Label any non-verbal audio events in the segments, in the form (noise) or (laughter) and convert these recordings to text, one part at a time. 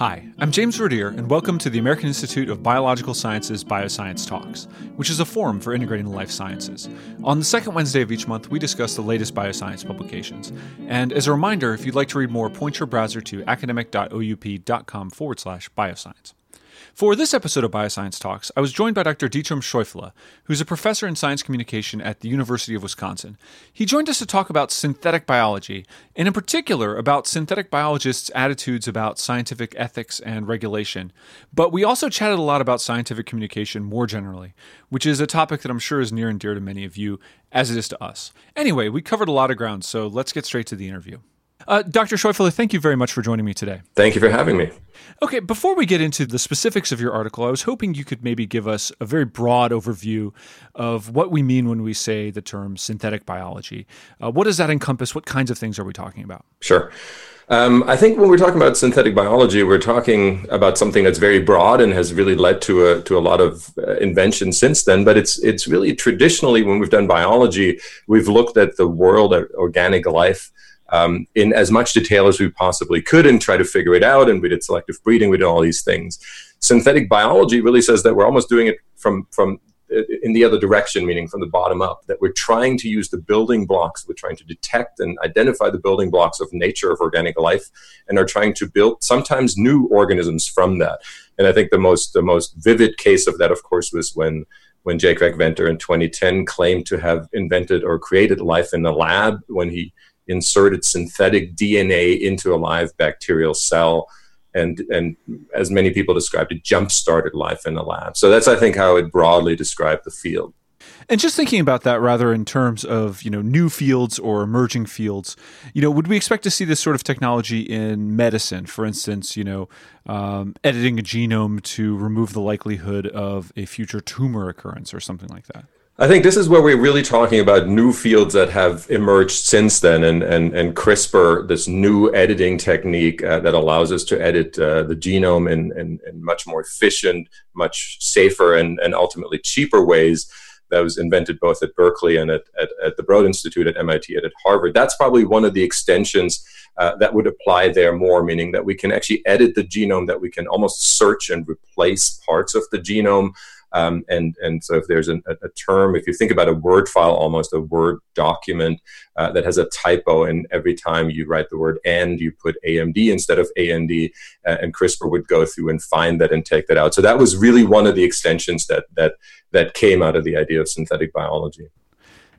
Hi, I'm James Verdier, and welcome to the American Institute of Biological Sciences Bioscience Talks, which is a forum for integrating the life sciences. On the second Wednesday of each month, we discuss the latest bioscience publications. And as a reminder, if you'd like to read more, point your browser to academic.oup.com forward slash bioscience. For this episode of Bioscience Talks, I was joined by Dr. Dietram Scheufele, who's a professor in science communication at the University of Wisconsin. He joined us to talk about synthetic biology, and in particular about synthetic biologists' attitudes about scientific ethics and regulation. But we also chatted a lot about scientific communication more generally, which is a topic that I'm sure is near and dear to many of you, as it is to us. Anyway, we covered a lot of ground, so let's get straight to the interview. Uh, Dr. Scheufele, thank you very much for joining me today. Thank you for having me. Okay, before we get into the specifics of your article, I was hoping you could maybe give us a very broad overview of what we mean when we say the term synthetic biology. Uh, what does that encompass? What kinds of things are we talking about? Sure. Um, I think when we're talking about synthetic biology, we're talking about something that's very broad and has really led to a to a lot of uh, invention since then. But it's it's really traditionally when we've done biology, we've looked at the world of organic life um, in as much detail as we possibly could and try to figure it out. And we did selective breeding, we did all these things. Synthetic biology really says that we're almost doing it from from uh, in the other direction, meaning from the bottom up, that we're trying to use the building blocks, we're trying to detect and identify the building blocks of nature of organic life, and are trying to build sometimes new organisms from that. And I think the most the most vivid case of that, of course, was when when J. Craig Venter in 2010 claimed to have invented or created life in the lab when he inserted synthetic DNA into a live bacterial cell and and as many people described it jump started life in the lab. So that's i think how it broadly described the field. And just thinking about that rather in terms of you know new fields or emerging fields you know would we expect to see this sort of technology in medicine? For instance you know um, editing a genome to remove the likelihood of a future tumor occurrence or something like that I think this is where we're really talking about new fields that have emerged since then, and and, and CRISPR, this new editing technique uh, that allows us to edit uh, the genome in, in, in, much more efficient, much safer, and, and ultimately cheaper ways. That was invented both at Berkeley and at, at, at the Broad Institute at MIT and at Harvard. That's probably one of the extensions uh, that would apply there more, meaning that we can actually edit the genome, that we can almost search and replace parts of the genome. Um, and and so if there's an, a, term, if you think about a Word file, almost a Word document uh, that has a typo, and every time you write the word "and," you put AMD instead of AND, uh, and CRISPR would go through and find that and take that out. So that was really one of the extensions that that that came out of the idea of synthetic biology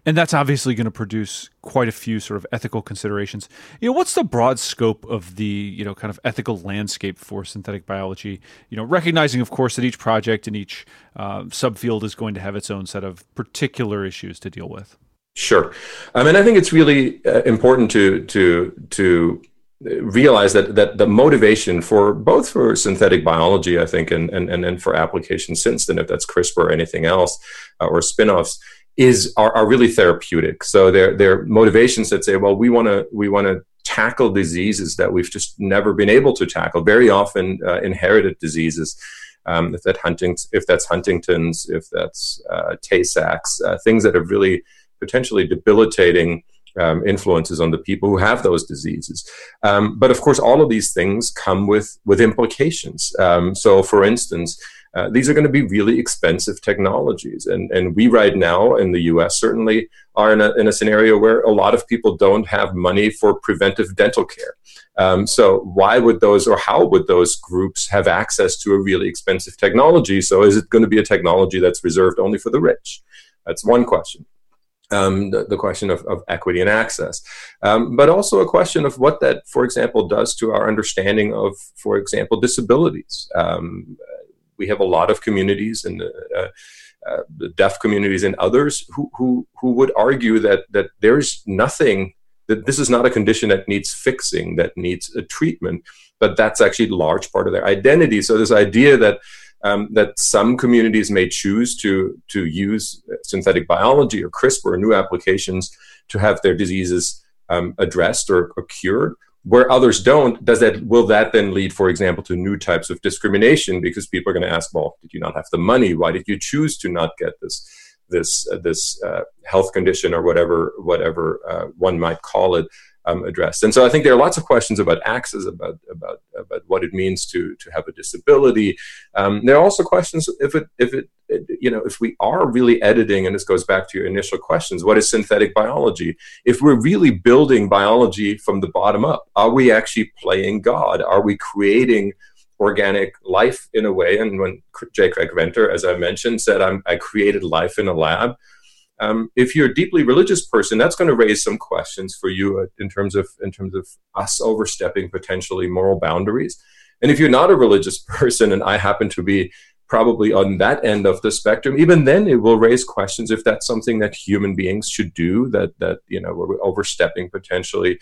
and that's obviously going to produce quite a few sort of ethical considerations. You know, what's the broad scope of the you know kind of ethical landscape for synthetic biology? You know, recognizing, of course, that each project and each uh, subfield is going to have its own set of particular issues to deal with. Sure, I mean, I think it's really uh, important to to to realize that that the motivation for both for synthetic biology, I think, and and and, and for applications since then, if that's CRISPR or anything else, uh, or spin-offs is are, are really therapeutic. So they're they're motivations that say, well, we want to we want to tackle diseases that we've just never been able to tackle. Very often uh, inherited diseases. Um, if that hunting, if that's Huntington's, if that's uh, Tay-Sachs, uh, things that are really potentially debilitating um, influences on the people who have those diseases. Um, but of course, all of these things come with with implications. Um, so, for instance, uh, these are going to be really expensive technologies. And, and we right now in the US certainly are in a, in a scenario where a lot of people don't have money for preventive dental care. Um, so why would those or how would those groups have access to a really expensive technology? So is it going to be a technology that's reserved only for the rich? That's one question. Um, the, the, question of, of, equity and access, um, but also a question of what that, for example, does to our understanding of, for example, disabilities. Um, we have a lot of communities and uh, uh, the deaf communities and others who, who, who would argue that, that there's nothing, that this is not a condition that needs fixing, that needs a treatment, but that's actually a large part of their identity. So this idea that um, that some communities may choose to to use synthetic biology or CRISPR or new applications to have their diseases um, addressed or, or, cured, where others don't does that will that then lead for example to new types of discrimination? Because people are going to ask well did you not have the money? Why did you choose to not get this this uh, this uh, health condition or whatever whatever uh, one might call it um, addressed. And so I think there are lots of questions about access, about about about what it means to to have a disability. Um, there are also questions if it if it, it, you know if we are really editing, and this goes back to your initial questions: what is synthetic biology? If we're really building biology from the bottom up, are we actually playing God? Are we creating organic life in a way? And when J. Craig Venter, as I mentioned, said, "I'm "I created life in a lab." Um, if you're a deeply religious person, that's going to raise some questions for you uh, in terms of in terms of us overstepping potentially moral boundaries. And if you're not a religious (laughs) person, and I happen to be probably on that end of the spectrum, even then it will raise questions if that's something that human beings should do. That that you know we're overstepping potentially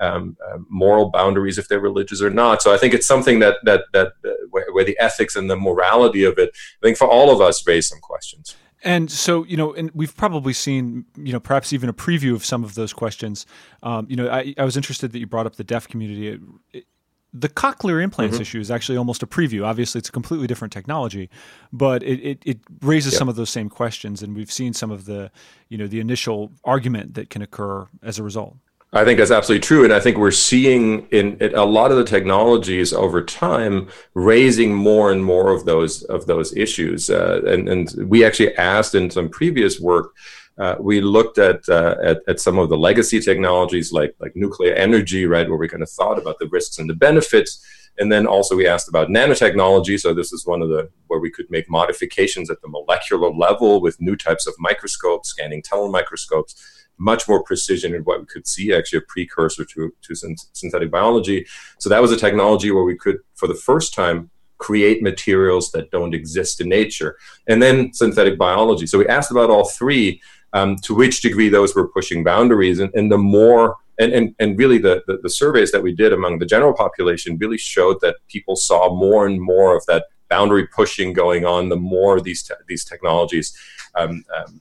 um, uh, moral boundaries if they're religious or not. So I think it's something that that that uh, where, where, the ethics and the morality of it, I think for all of us, raise some questions. And so, you know, and we've probably seen, you know, perhaps even a preview of some of those questions. Um, you know, I, I, was interested that you brought up the deaf community. It, it, the cochlear implants mm-hmm. issue is actually almost a preview. Obviously, it's a completely different technology, but it, it, it raises some of those same questions, and we've seen some of the, you know, the initial argument that can occur as a result. I think that's absolutely true, and I think we're seeing in, a lot of the technologies over time raising more and more of those of those issues. Uh, and, and we actually asked in some previous work, uh, we looked at, uh, at, at some of the legacy technologies like like nuclear energy, right, where we kind of thought about the risks and the benefits. And then also we asked about nanotechnology. So this is one of the where we could make modifications at the molecular level with new types of microscopes, scanning tunnel microscopes much more precision in what we could see, actually a precursor to, to synthetic biology. So that was a technology where we could, for the first time, create materials that don't exist in nature. And then synthetic biology. So we asked about all three, um, to which degree those were pushing boundaries. And, and the more, and, and, and really the, the, the surveys that we did among the general population really showed that people saw more and more of that boundary pushing going on, the more these, te- these technologies um, um,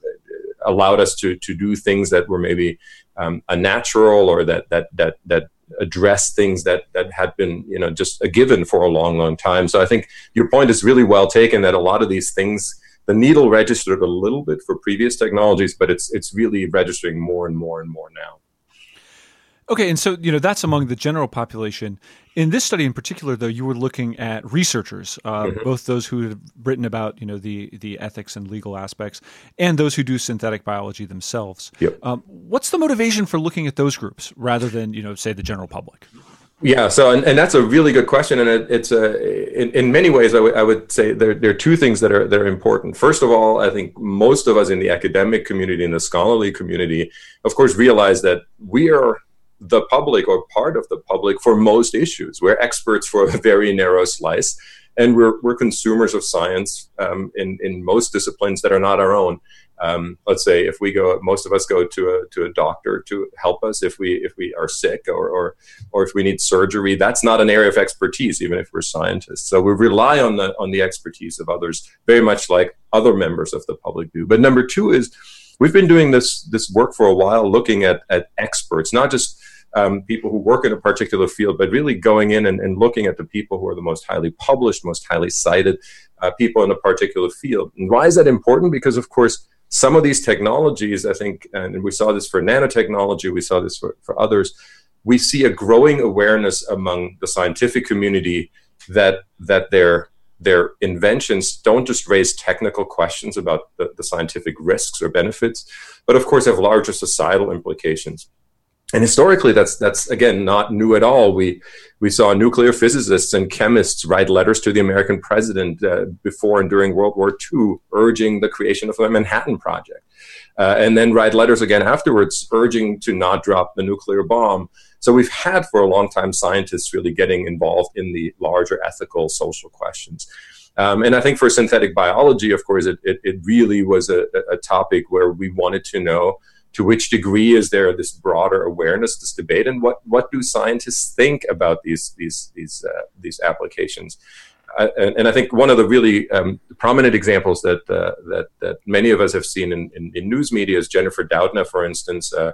allowed us to to do things that were maybe um, unnatural or that that that that address things that that had been you know just a given for a long long time. So i think your point is really well taken that a lot of these things the needle registered a little bit for previous technologies but it's it's really registering more and more and more now Okay, and so you know that's among the general population. In this study in particular, though, you were looking at researchers, uh, mm-hmm. both those who have written about you know the the ethics and legal aspects, and those who do synthetic biology themselves. Yep. Um, what's the motivation for looking at those groups rather than you know say the general public? Yeah, so and, and that's a really good question, and it, it's a in, in many ways I, w- I would say there, there are two things that are that are important. First of all, I think most of us in the academic community, in the scholarly community, of course, realize that we are the public or part of the public for most issues. We're experts for a very narrow slice, and we're, we're consumers of science um, in, in most disciplines that are not our own. Um, let's say if we go, most of us go to a to a doctor to help us if we if we are sick or or or if we need surgery. That's not an area of expertise, even if we're scientists. So we rely on the on the expertise of others, very much like other members of the public do. But number two is we've been doing this this work for a while, looking at at experts, not just um, people who work in a particular field, but really going in and, and, looking at the people who are the most highly published, most highly cited uh, people in a particular field. And why is that important? Because, of course, some of these technologies, I think, and we saw this for nanotechnology, we saw this for, for others, we see a growing awareness among the scientific community that that their their inventions don't just raise technical questions about the, the scientific risks or benefits, but of course have larger societal implications and historically that's that's again not new at all. We we saw nuclear physicists and chemists write letters to the american president uh, before and during world war ii urging the creation of the manhattan project. Uh, and then write letters again afterwards urging to not drop the nuclear bomb. So we've had for a long time scientists really getting involved in the larger ethical social questions. Um, and I think for synthetic biology, of course, it, it, it really was a, a topic where we wanted to know to which degree is there this broader awareness, this debate, and what what do scientists think about these these these uh, these applications? Uh, and, and, I think one of the really um, prominent examples that, uh, that that many of us have seen in, in, in news media is Jennifer Doudna, for instance, uh,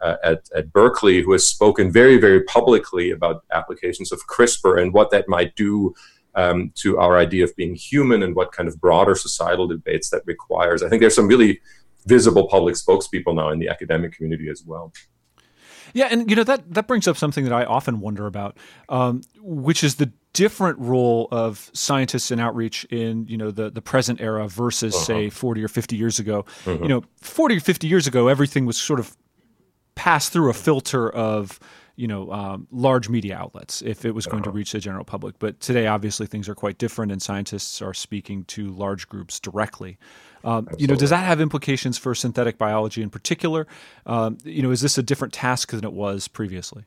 uh, at, at Berkeley, who has spoken very very publicly about applications of CRISPR and what that might do um, to our idea of being human and what kind of broader societal debates that requires. I think there's some really visible public spokespeople now in the academic community as well. Yeah, and you know that that brings up something that I often wonder about, um, which is the different role of scientists and outreach in you know the the present era versus uh-huh. say 40 or 50 years ago. Mm-hmm. You know, 40 or 50 years ago, everything was sort of passed through a filter of you know um, large media outlets if it was going uh-huh. to reach the general public. But today, obviously, things are quite different, and scientists are speaking to large groups directly. Um, you know, does that have implications for synthetic biology in particular? Um, you know, is this a different task than it was previously?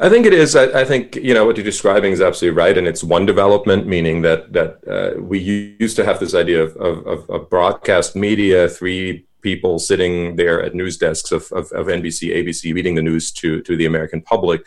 I think it is. I, I, think you know what you're describing is absolutely right, and it's one development, meaning that that uh, we used to have this idea of, of, of, broadcast media, three people sitting there at news desks of, of, of NBC, ABC, reading the news to to the American public,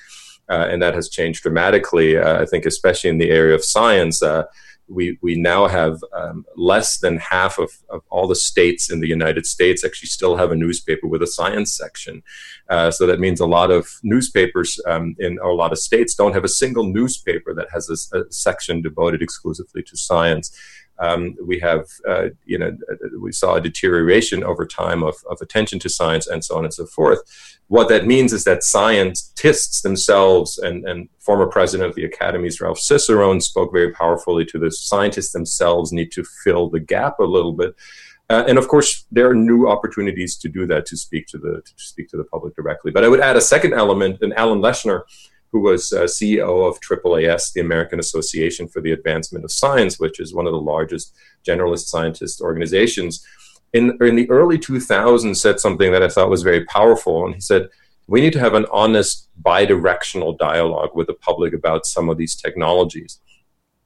uh, and that has changed dramatically. Uh, I think, especially in the area of science. Uh, we, we now have um, less than half of, of all the states in the United States actually still have a newspaper with a science section. Uh, so that means a lot of newspapers um, in a lot of states don't have a single newspaper that has a, a section devoted exclusively to science um, we have, uh, you know, we saw a deterioration over time of, of attention to science and so on and so forth. What that means is that scientists themselves, and, and former president of the academies, Ralph Cicerone, spoke very powerfully to this. Scientists themselves need to fill the gap a little bit. Uh, and of course, there are new opportunities to do that to speak to the to speak to the public directly. But I would add a second element. And Alan Leshner, who was uh, CEO of AAAS, the American Association for the Advancement of Science, which is one of the largest generalist scientist organizations, in, in the early 2000s said something that I thought was very powerful. And he said, we need to have an honest bidirectional dialogue with the public about some of these technologies.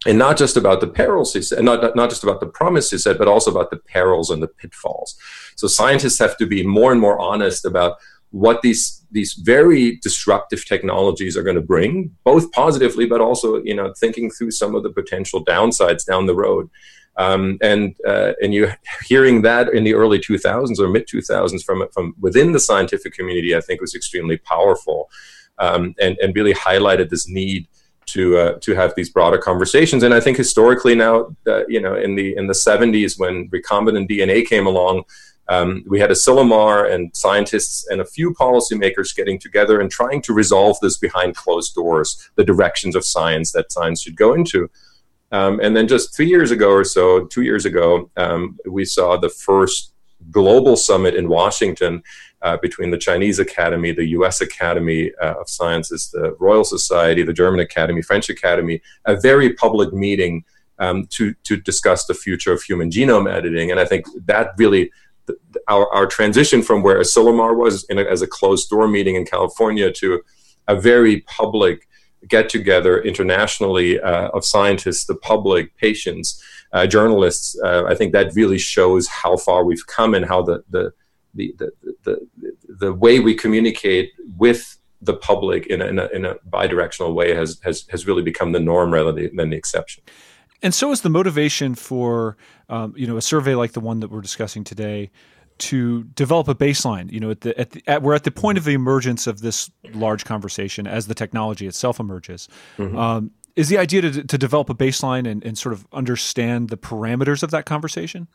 And not just about the perils, he said, not, not just about the promise, he said, but also about the perils and the pitfalls. So scientists have to be more and more honest about what these these very disruptive technologies are going to bring, both positively, but also you know thinking through some of the potential downsides down the road. Um, and uh, and you hearing that in the early 2000s or mid 2000s from from within the scientific community, I think was extremely powerful, um, and and really highlighted this need to uh, to have these broader conversations. And I think historically now, uh, you know, in the in the 70s when recombinant DNA came along, um, we had Asilomar and scientists and a few policymakers getting together and trying to resolve this behind closed doors, the directions of science that science should go into. Um, and then just three years ago or so, two years ago, um, we saw the first global summit in Washington uh, between the Chinese Academy, the US Academy uh, of Sciences, the Royal Society, the German Academy, French Academy, a very public meeting um, to, to discuss the future of human genome editing. And I think that really our, our transition from where Asilomar was a, as a closed door meeting in California to a very public get together internationally uh, of scientists, the public, patients, uh, journalists. Uh, I think that really shows how far we've come and how the, the, the, the, the, the way we communicate with the public in a, in a, in a bidirectional way has, has, has really become the norm rather than the exception. And so is the motivation for um, you know a survey like the one that we're discussing today to develop a baseline. You know, at the, at the at, we're at the point of the emergence of this large conversation as the technology itself emerges. Mm-hmm. Um, is the idea to, to develop a baseline and, and sort of understand the parameters of that conversation?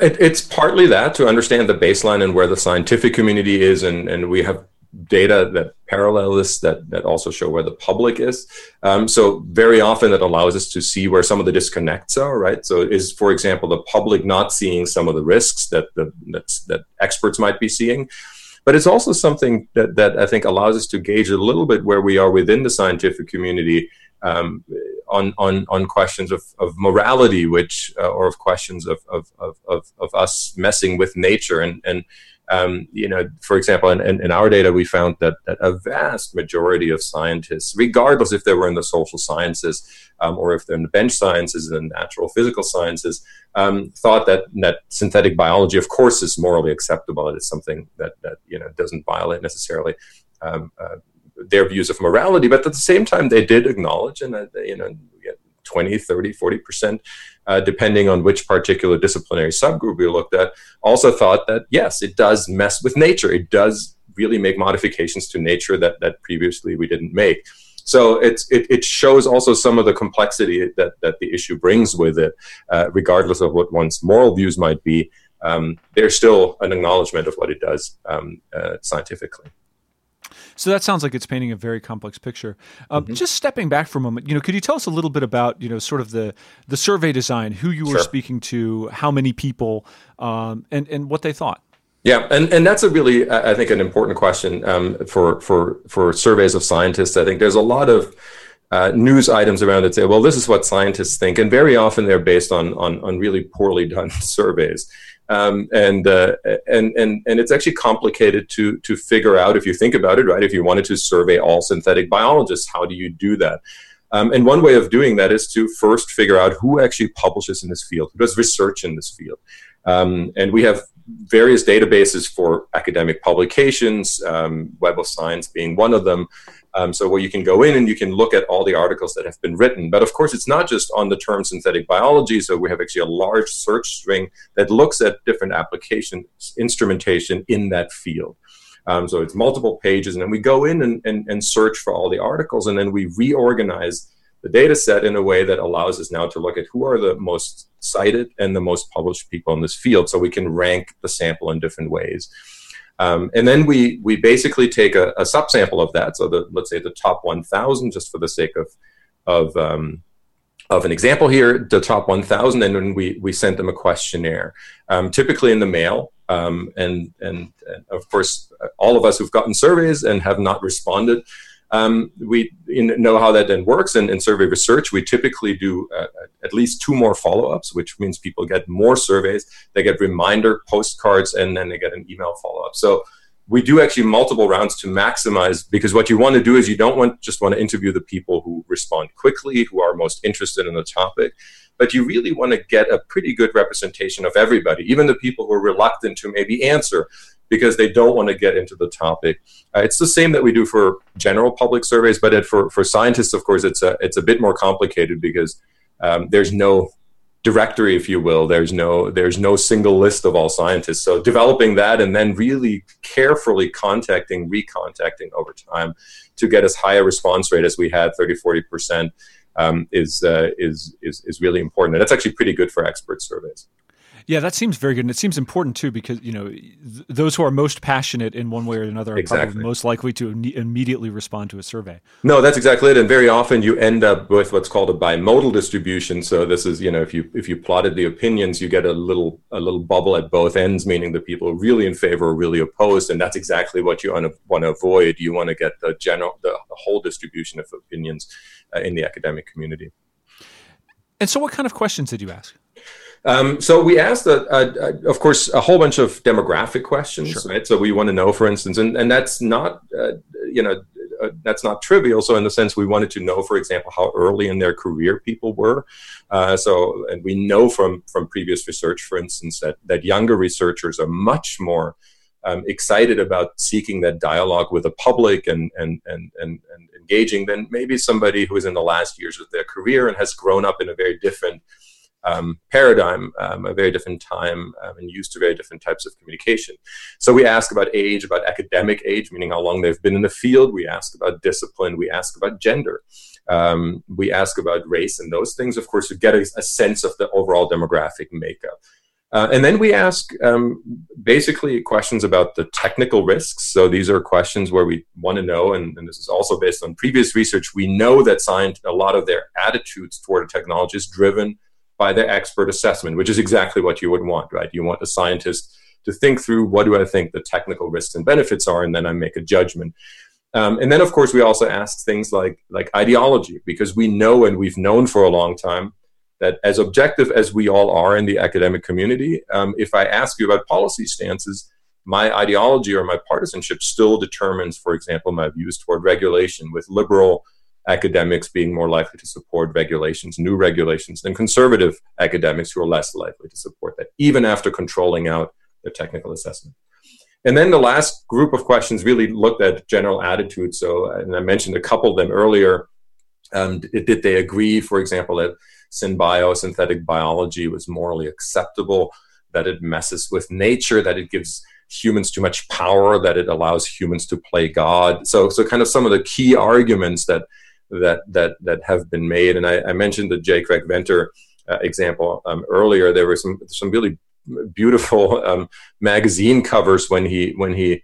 It, it's partly that to understand the baseline and where the scientific community is, and, and we have data that parallel this that, that also show where the public is. Um, so very often that allows us to see where some of the disconnects are, right? So is, for example, the public not seeing some of the risks that, the, that experts might be seeing. But it's also something that, that I think allows us to gauge a little bit where we are within the scientific community um, on, on, on questions of, of morality, which, uh, or of questions of, of, of, of, us messing with nature. And, and um, you know, for example, in, in, in, our data, we found that, that a vast majority of scientists, regardless if they were in the social sciences um, or if they're in the bench sciences and natural physical sciences, um, thought that, that synthetic biology, of course, is morally acceptable. It is something that, that you know doesn't violate necessarily um, uh, their views of morality, but at the same time, they did acknowledge, and uh, you know, 20, 30, 40%, uh, depending on which particular disciplinary subgroup we looked at, also thought that yes, it does mess with nature. It does really make modifications to nature that, that previously we didn't make. So it, it shows also some of the complexity that, that the issue brings with it, uh, regardless of what one's moral views might be. Um, there's still an acknowledgement of what it does um, uh, scientifically. So that sounds like it's painting a very complex picture. Um, mm-hmm. Just stepping back for a moment, you know, could you tell us a little bit about you know sort of the the survey design, who you were speaking to, how many people, um, and and what they thought? Yeah, and, and that's a really I think an important question um, for for for surveys of scientists. I think there's a lot of uh, news items around that say, well, this is what scientists think, and very often they're based on on, on really poorly done (laughs) surveys. Um, and uh, and and and it's actually complicated to to figure out if you think about it, right? If you wanted to survey all synthetic biologists, how do you do that? Um, and one way of doing that is to first figure out who actually publishes in this field, who does research in this field. Um, and we have various databases for academic publications, um, Web of Science being one of them. Um, so where you can go in and you can look at all the articles that have been written. But of course, it's not just on the term synthetic biology. So we have actually a large search string that looks at different applications, instrumentation in that field. Um, so it's multiple pages, and then we go in and, and, and search for all the articles, and then we reorganize the data set in a way that allows us now to look at who are the most cited and the most published people in this field so we can rank the sample in different ways. Um, and then we we basically take a, a subsample of that, so the let's say the top 1,000, just for the sake of of um, of an example here, the top 1,000, and then we we sent them a questionnaire, um, typically in the mail, um, and, and, and of course all of us who've gotten surveys and have not responded um, we know how that then works. And in survey research, we typically do uh, at least two more follow ups, which means people get more surveys. They get reminder postcards, and then they get an email follow up. So we do actually multiple rounds to maximize because what you want to do is you don't want just want to interview the people who respond quickly, who are most interested in the topic, but you really want to get a pretty good representation of everybody, even the people who are reluctant to maybe answer because they don't want to get into the topic. Uh, it's the same that we do for general public surveys, but it, for for scientists, of course, it's a it's a bit more complicated because um, there's no directory, if you will. There's no there's no single list of all scientists. So developing that and then really carefully contacting, recontacting over time to get as high a response rate as we had, 30, 40 percent. Um, is, uh, is is is really important, and that's actually pretty good for expert surveys. Yeah, that seems very good, and it seems important too because you know th- those who are most passionate in one way or another are exactly. probably most likely to Im- immediately respond to a survey. No, that's exactly it, and very often you end up with what's called a bimodal distribution. So this is you know if you if you plotted the opinions, you get a little a little bubble at both ends, meaning the people are really in favor or really opposed, and that's exactly what you want to avoid. You want to get the general the, the whole distribution of opinions uh, in the academic community. And so, what kind of questions did you ask? Um, so we asked, a, a, a, of course, a whole bunch of demographic questions, sure. right? So we want to know, for instance, and, and that's not, uh, you know, uh, that's not trivial. So in the sense, we wanted to know, for example, how early in their career people were. Uh, so, and we know from from previous research, for instance, that that younger researchers are much more um, excited about seeking that dialogue with the public and and and and, and engaging than maybe somebody who is in the last years of their career and has grown up in a very different um, paradigm, um, a very different time, um, and used to very different types of communication. So we ask about age, about academic age, meaning how long they've been in the field. We ask about discipline. We ask about gender. Um, we ask about race and those things, of course, to get a, a sense of the overall demographic makeup. Uh, and then we ask um, basically questions about the technical risks. So these are questions where we want to know, and, and, this is also based on previous research. We know that science, a lot of their attitudes toward technology is driven by their expert assessment, which is exactly what you would want, right? You want a scientist to think through what do I think the technical risks and benefits are, and then I make a judgment. Um, and then, of course, we also ask things like like ideology, because we know and we've known for a long time that as objective as we all are in the academic community, um, if I ask you about policy stances, my ideology or my partisanship still determines, for example, my views toward regulation. With liberal academics being more likely to support regulations, new regulations, than conservative academics who are less likely to support that, even after controlling out the technical assessment. And then the last group of questions really looked at general attitudes. So, and I mentioned a couple of them earlier. Um, did they agree, for example, that synbio, synthetic biology, was morally acceptable, that it messes with nature, that it gives humans too much power, that it allows humans to play God? So, so kind of some of the key arguments that that that that have been made. And I, I mentioned the J. Craig Venter uh, example um, earlier. There were some some really beautiful um, magazine covers when he when he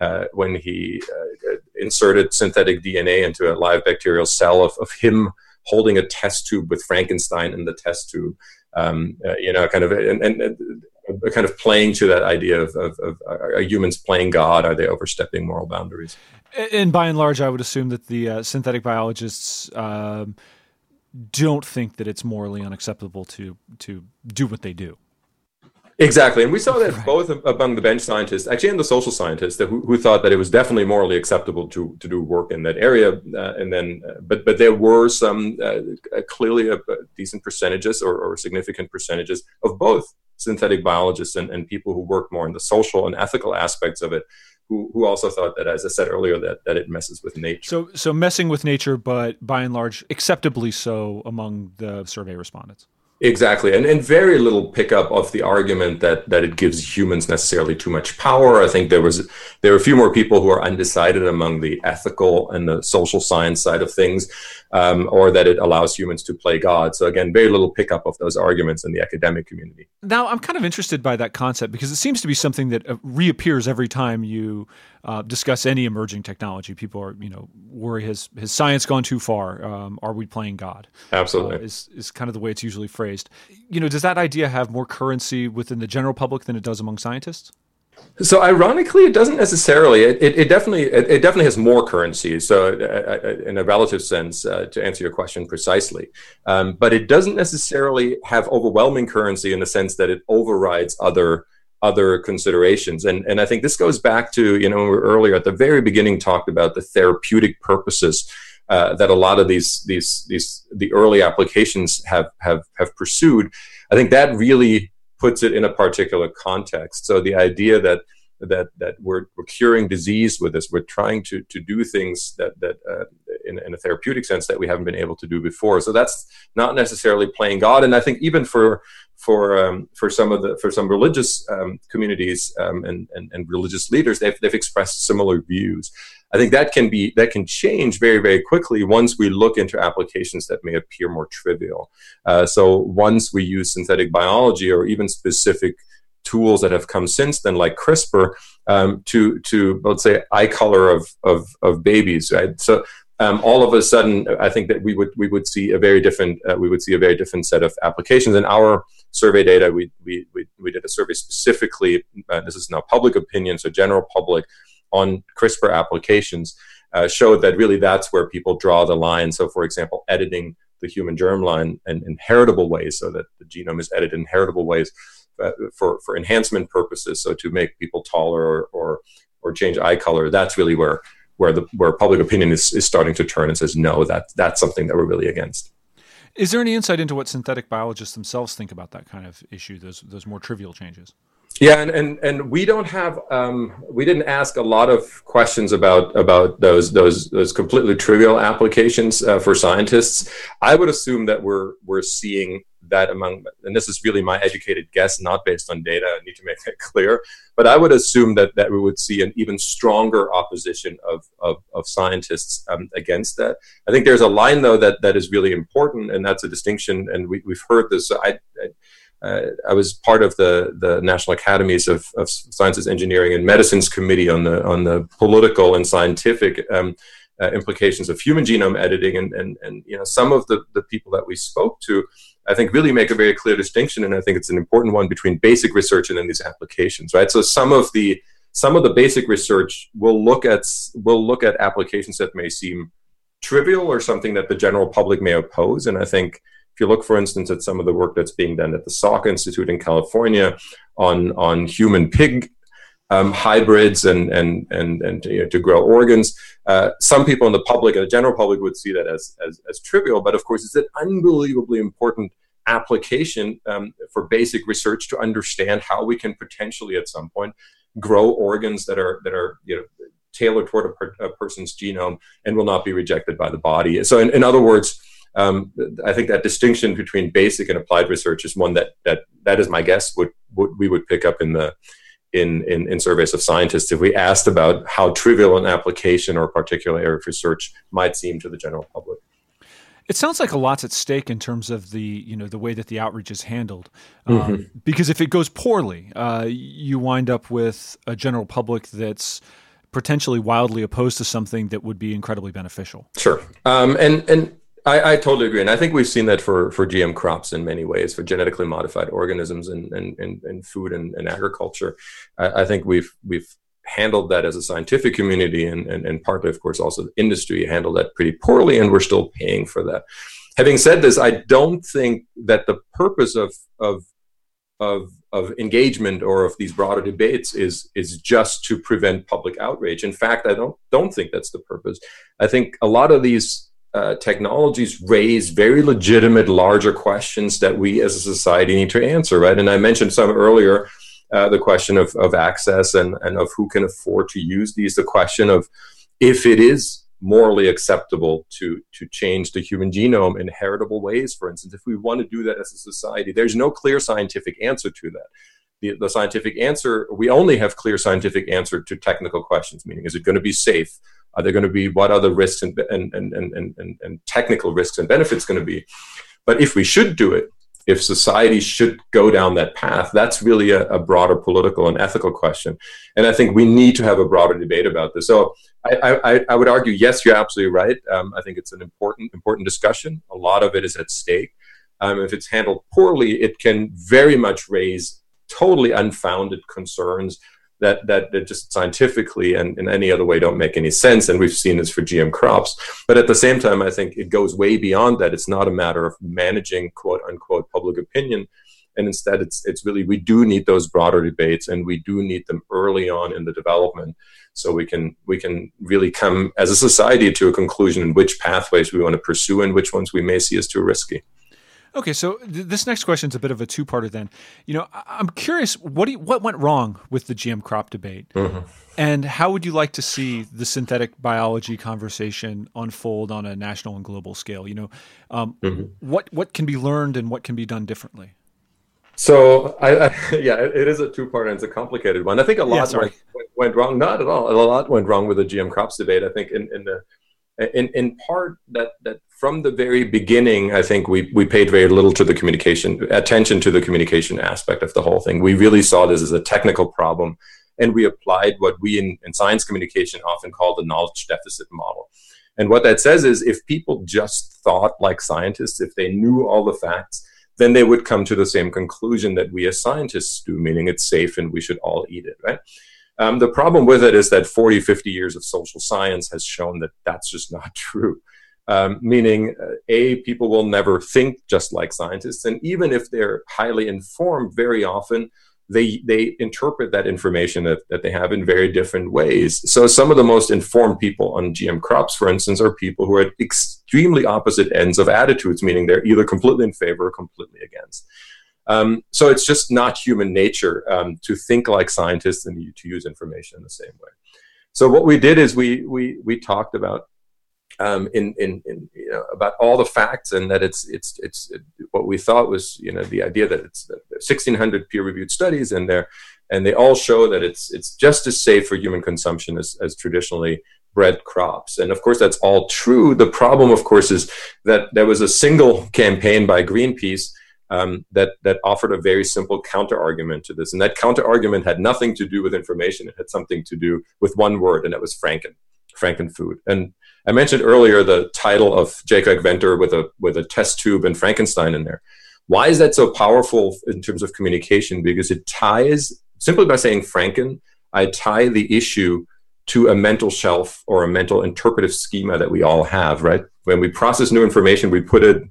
uh, when he uh, inserted synthetic DNA into a live bacterial cell of, of him holding a test tube with Frankenstein in the test tube. Um, uh, you know, kind of, and, and, and, kind of playing to that idea of, of, of, are humans playing God? Are they overstepping moral boundaries? And by and large, I would assume that the uh, synthetic biologists um, don't think that it's morally unacceptable to to do what they do. Exactly, and we saw that right. both among the bench scientists, actually, and the social scientists, who, who thought that it was definitely morally acceptable to to do work in that area. Uh, and then, uh, but but there were some uh, clearly a, a decent percentages or, or, significant percentages of both synthetic biologists and, and people who work more in the social and ethical aspects of it who, who also thought that, as I said earlier, that, that it messes with nature. So, so messing with nature, but by and large, acceptably so among the survey respondents. Exactly, and and very little pickup of the argument that that it gives humans necessarily too much power. I think there was there were a few more people who are undecided among the ethical and the social science side of things, um, or that it allows humans to play God. So again, very little pickup of those arguments in the academic community. Now, I'm kind of interested by that concept because it seems to be something that uh, reappears every time you uh, discuss any emerging technology. People are, you know, worry has has science gone too far? Um, are we playing God? Absolutely, uh, is is kind of the way it's usually phrased. You know, does that idea have more currency within the general public than it does among scientists? So ironically, it doesn't necessarily. It, it, it definitely it, it, definitely has more currency. So uh, uh, in a relative sense, uh, to answer your question precisely, um, but it doesn't necessarily have overwhelming currency in the sense that it overrides other other considerations. And, and I think this goes back to, you know, we earlier at the very beginning talked about the therapeutic purposes uh, that a lot of these, these, these, the early applications have, have, have pursued. I think that really puts it in a particular context. So the idea that, that, that we're, we're curing disease with this, we're trying to, to do things that, that uh, in, in a therapeutic sense that we haven't been able to do before. So that's not necessarily playing God. And I think even for for um, for some of the for some religious um, communities um, and, and, and religious leaders, they've they've expressed similar views. I think that can be that can change very very quickly once we look into applications that may appear more trivial. Uh, so once we use synthetic biology or even specific tools that have come since then, like CRISPR, um, to to let's say eye color of of, of babies, right? So um, all of a sudden, I think that we would we would see a very different uh, we would see a very different set of applications. In our survey data, we we we, we did a survey specifically. Uh, this is now public opinion, so general public on CRISPR applications uh, showed that really that's where people draw the line. So, for example, editing the human germline in, in heritable ways, so that the genome is edited in heritable ways uh, for for enhancement purposes, so to make people taller or, or or change eye color. That's really where where the where public opinion is, is starting to turn and says no that that's something that we're really against is there any insight into what synthetic biologists themselves think about that kind of issue those those more trivial changes yeah and and, and we don't have um, we didn't ask a lot of questions about about those those those completely trivial applications uh, for scientists i would assume that we're we're seeing that among, and this is really my educated guess, not based on data. I need to make that (laughs) clear. But I would assume that, that we would see an even stronger opposition of, of, of scientists um, against that. I think there's a line, though, that, that is really important, and that's a distinction. And we, we've heard this. I, I, I, was part of the, the National Academies of, of Sciences, Engineering, and Medicines Committee on the, on the political and scientific. Um, uh, implications of human genome editing and, and, and you know some of the, the people that we spoke to I think really make a very clear distinction, and I think it's an important one between basic research and then these applications, right? So some of the some of the basic research will look at will look at applications that may seem trivial or something that the general public may oppose, and I think if you look, for instance, at some of the work that's being done at the Salk Institute in California on on human pig um, hybrids and and and and you know, to grow organs. Uh, some people in the public and the general public would see that as, as, as trivial, but of course, it's an unbelievably important application um, for basic research to understand how we can potentially, at some point, grow organs that are that are you know tailored toward a, per, a person's genome and will not be rejected by the body. So, in, in other words. Um, I think that distinction between basic and applied research is one that that that is my guess would, would we would pick up in the in, in, in, surveys of scientists if we asked about how trivial an application or a particular area of research might seem to the general public. It sounds like a lot's at stake in terms of the you know the way that the outreach is handled, um, mm-hmm. because if it goes poorly, uh, you wind up with a general public that's potentially wildly opposed to something that would be incredibly beneficial. Sure, um, and and I, I, totally agree, and I think we've seen that for for GM crops in many ways, for genetically modified organisms and and and, food and, and agriculture. I, I, think we've we've handled that as a scientific community, and, and and partly, of course, also the industry handled that pretty poorly, and we're still paying for that. Having said this, I don't think that the purpose of of of of engagement or of these broader debates is is just to prevent public outrage. In fact, I don't don't think that's the purpose. I think a lot of these uh, technologies raise very legitimate, larger questions that we as a society need to answer, right? And I mentioned some earlier, uh, the question of, of access and, and of who can afford to use these, the question of if it is morally acceptable to, to change the human genome in heritable ways, for instance, if we want to do that as a society, there's no clear scientific answer to that. The, the scientific answer, we only have clear scientific answer to technical questions, meaning is it going to be safe? Are there going to be what are the risks and, and, and, and, and, and technical risks and benefits going to be? But if we should do it, if society should go down that path, that's really a, a, broader political and ethical question. And I think we need to have a broader debate about this. So I, I, I would argue, yes, you're absolutely right. Um, I think it's an important, important discussion. A lot of it is at stake. Um, if it's handled poorly, it can very much raise totally unfounded concerns that that, just scientifically and in any other way don't make any sense. And we've seen this for GM crops. But at the same time, I think it goes way beyond that. It's not a matter of managing quote unquote public opinion. And instead, it's it's really we do need those broader debates, and we do need them early on in the development, so we can we can really come as a society to a conclusion in which pathways we want to pursue and which ones we may see as too risky. Okay, so th- this next question is a bit of a two-parter. Then, you know, I- am curious what you, what went wrong with the GM crop debate, mm-hmm. and how would you like to see the synthetic biology conversation unfold on a national and global scale? You know, um, mm-hmm. what what can be learned and what can be done differently. So, I, I (laughs) yeah, it, it is a two-part and it's a complicated one. I think a lot yeah, went, went, wrong. Not at all. A lot went wrong with the GM crops debate. I think in, in the in in part that that from the very beginning, I think we we paid very little to the communication attention to the communication aspect of the whole thing. We really saw this as a technical problem, and we applied what we in, in science communication often call the knowledge deficit model. And what that says is, if people just thought like scientists, if they knew all the facts, then they would come to the same conclusion that we as scientists do, meaning it's safe and we should all eat it, right? Um, the problem with it is that 40, 50 years of social science has shown that that's just not (laughs) true. Um, meaning uh, a people will never think just like scientists and even if they're highly informed very often they they interpret that information that, that they have in very different ways. So some of the most informed people on gm crops for instance are people who are at extremely opposite ends of attitudes meaning they're either completely in favor or completely against um, so it's just not human nature um, to think like scientists and to use information in the same way. So what we did is we we we talked about um, in, in, in you know, about all the facts and that it's it's it's it, what we thought was you know the idea that it's 1600 peer-reviewed studies and they and they all show that it's it's just as safe for human consumption as, as traditionally bred crops. And of course that's all true. The problem of course is that there was a single campaign by greenpeace um, that that offered a very simple counter argument to this and that counter argument had nothing to do with information it had something to do with one word and that was franken frankenfood and I mentioned earlier the title of J. Craig Venter with a with a test tube and Frankenstein in there. Why is that so powerful in terms of communication? Because it ties simply by saying Franken, I tie the issue to a mental shelf or a mental interpretive schema that we all have, right? When we process new information, we put it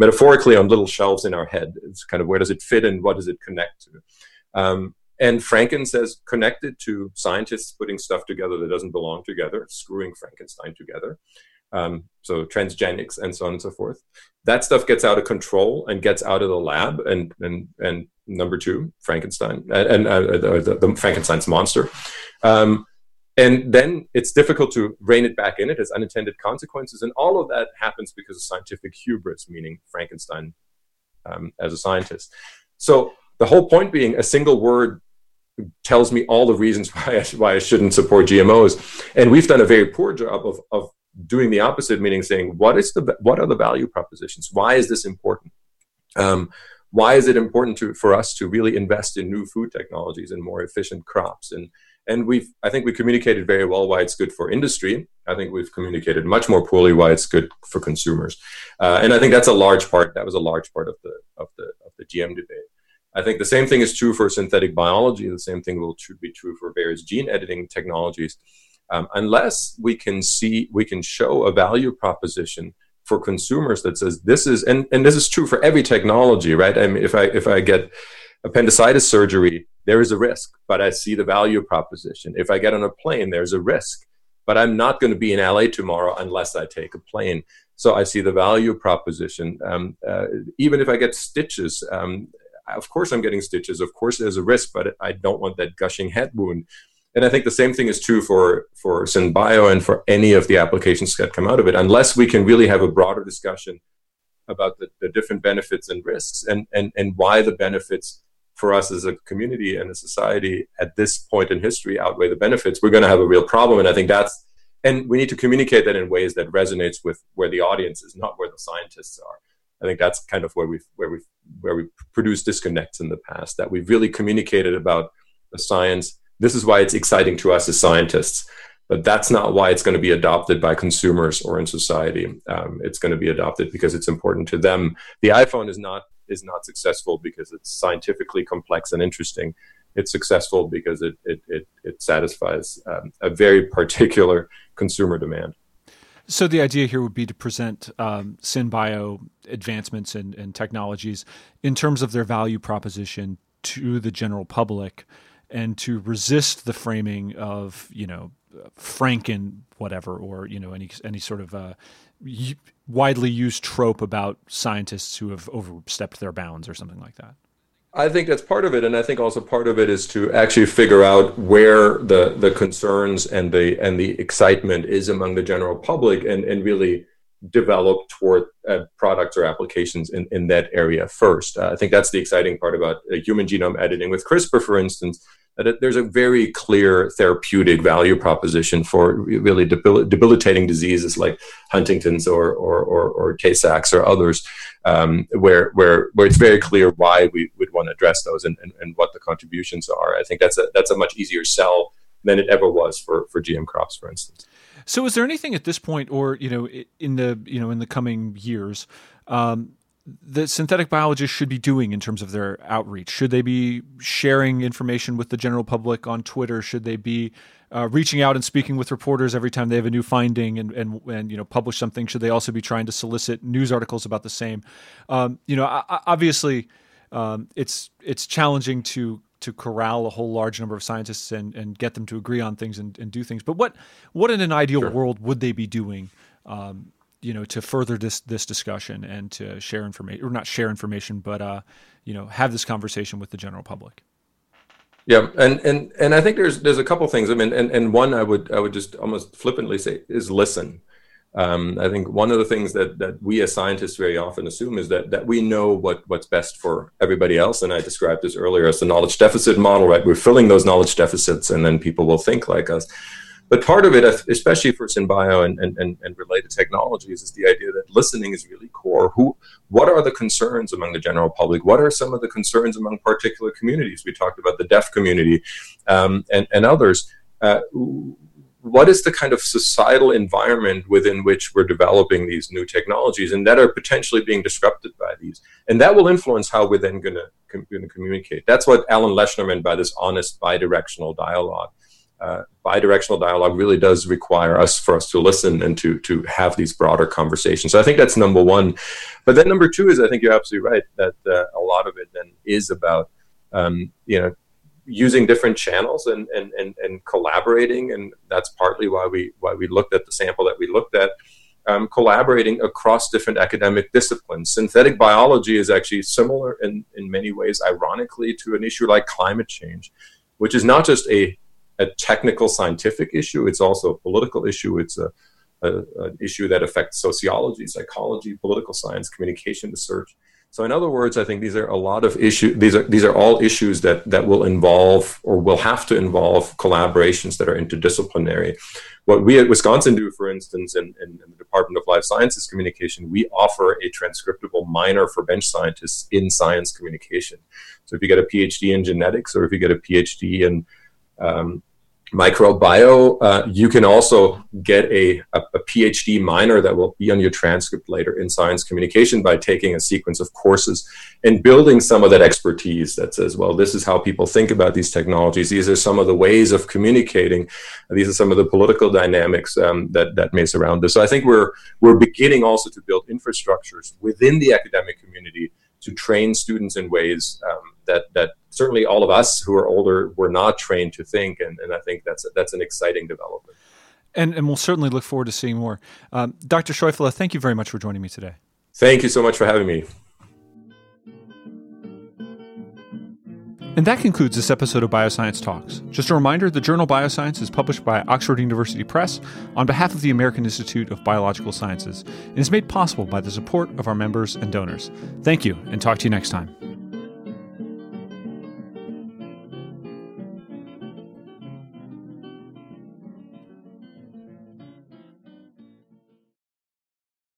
metaphorically on little shelves in our head. It's kind of where does it fit and what does it connect to? Um, and Franken says connected to scientists putting stuff together that doesn't belong together, screwing Frankenstein together. Um, so transgenics and so on and so forth. That stuff gets out of control and gets out of the lab. And and and number two, Frankenstein and, uh, the, the, Frankenstein's monster. Um, and then it's difficult to rein it back in. It has unintended consequences, and all of that happens because of scientific hubris, meaning Frankenstein um, as a scientist. So the whole point being, a single word tells me all the reasons (laughs) why I, why I shouldn't support GMOs. And we've done a very poor job of, of doing the opposite, meaning saying, what is the what are the value propositions? Why is this important? Um, why is it important to, for us to really invest in new food technologies and more efficient crops and and we've I think we communicated very well why it's good for industry. I think we've communicated much more poorly why it's good for consumers, uh, and I think that's a large part. That was a large part of the of the of the GM debate. I think the same thing is true for synthetic biology. The same thing will be true for various gene editing technologies. Um, unless we can see, we can show a value proposition for consumers that says this is, and, and this is true for every technology, right? I mean, if I if I get appendicitis surgery, there is a risk, but I see the value proposition. If I get on a plane, there's a risk, but I'm not going to be in LA tomorrow unless I take a plane. So I see the value proposition. Um, uh, even if I get stitches, um, of course I'm getting stitches. Of course there's a risk, but I don't want that gushing head wound. And I think the same thing is true for for SynBio and for any of the applications that come out of it. Unless we can really have a broader discussion about the, the different benefits and risks and, and, and why the benefits for us as a community and a society at this point in history outweigh the benefits, we're going to have a real problem. And I think that's, and we need to communicate that in ways that resonates with where the audience is, not where the scientists are. I think that's kind of where we've where we've where we produced disconnects in the past that we've really communicated about the science. This is why it's exciting to us as scientists, but that's not why it's going to be adopted by consumers or in society. Um, it's going to be adopted because it's important to them. The iPhone is not is not successful because it's scientifically complex and interesting. It's successful because it it it, it satisfies um, a very (laughs) particular consumer demand. So the idea here would be to present um, SynBio advancements and, and technologies in terms of their value proposition to the general public, and to resist the framing of you know Franken whatever or you know any any sort of uh, widely used trope about scientists who have overstepped their bounds or something like that. I think that's part of it, and I think also part of it is to actually figure out where the the concerns and the and the excitement is among the general public, and and really develop toward uh, products or applications in, in that area first. Uh, I think that's the exciting part about uh, human genome editing with CRISPR, for instance there's a very clear therapeutic value proposition for really debil- debilitating diseases like Huntington's or or or, or Tay-Sachs or others, um, where where where it's very clear why we would want to address those and, and, and what the contributions are. I think that's a that's a much easier sell than it ever was for for GM crops, for instance. So, is there anything at this point, or you know, in the you know in the coming years, um, that synthetic biologists should be doing in terms of their outreach? Should they be sharing information with the general public on Twitter? Should they be uh, reaching out and speaking with reporters every time they have a new finding and, and, and you know publish something? Should they also be trying to solicit news articles about the same? Um, you know, obviously, um, it's it's challenging to to corral a whole large number of scientists and, and get them to agree on things and, and do things. But what what in an ideal sure. world would they be doing? Um, you know, to further this this discussion and to share information, or not share information, but uh, you know, have this conversation with the general public. Yeah, and and and I think there's there's a couple things. I mean, and and one I would I would just almost flippantly say is listen. Um, I think one of the things that that we as scientists very often assume is that that we know what what's best for everybody else. And I described this earlier as the knowledge deficit model. Right, we're filling those knowledge deficits, and then people will think like us. But part of it, especially for SynBio and, and, and, related technologies, is the idea that listening is really core. Who, what are the concerns among the general public? What are some of the concerns among particular communities? We talked about the deaf community um, and, and others. Uh, what is the kind of societal environment within which we're developing these new technologies and that are potentially being disrupted by these? And that will influence how we're then going to com- communicate. That's what Alan Leshner meant by this honest bidirectional dialogue uh, bidirectional dialogue really does require us for us to listen and to to have these broader conversations. So I think that's number one. But then number two is I think you're absolutely right that uh, a lot of it then is about um, you know using different channels and, and and and collaborating, and that's partly why we why we looked at the sample that we looked at. Um, collaborating across different academic disciplines. Synthetic biology is actually similar in, in many ways, ironically, to an issue like climate change, which is not just a a technical scientific issue. It's also a political issue. It's a, a, an issue that affects sociology, psychology, political science, communication research. So, in other words, I think these are a lot of issues. These are these are all issues that that will involve or will have to involve collaborations that are interdisciplinary. What we at Wisconsin do, for instance, in, in, in the Department of Life Sciences Communication, we offer a transcriptable minor for bench scientists in science communication. So, if you get a PhD in genetics or if you get a PhD in um, microbio, uh, you can also get a, a, PhD minor that will be on your transcript later in science communication by taking a sequence of courses and building some of that expertise that says, well, this is how people think about these technologies. These are some of the ways of communicating. These are some of the political dynamics um, that, that may surround this. So I think we're, we're beginning also to build infrastructures within the academic community to train students in ways um, that, that certainly all of us who are older were not trained to think, and, and I think that's that's an exciting development. And, and we'll certainly look forward to seeing more. Um, Dr. Scheufele, thank you very much for joining me today. Thank you so much for having me. And that concludes this episode of Bioscience Talks. Just a reminder the journal Bioscience is published by Oxford University Press on behalf of the American Institute of Biological Sciences and is made possible by the support of our members and donors. Thank you, and talk to you next time.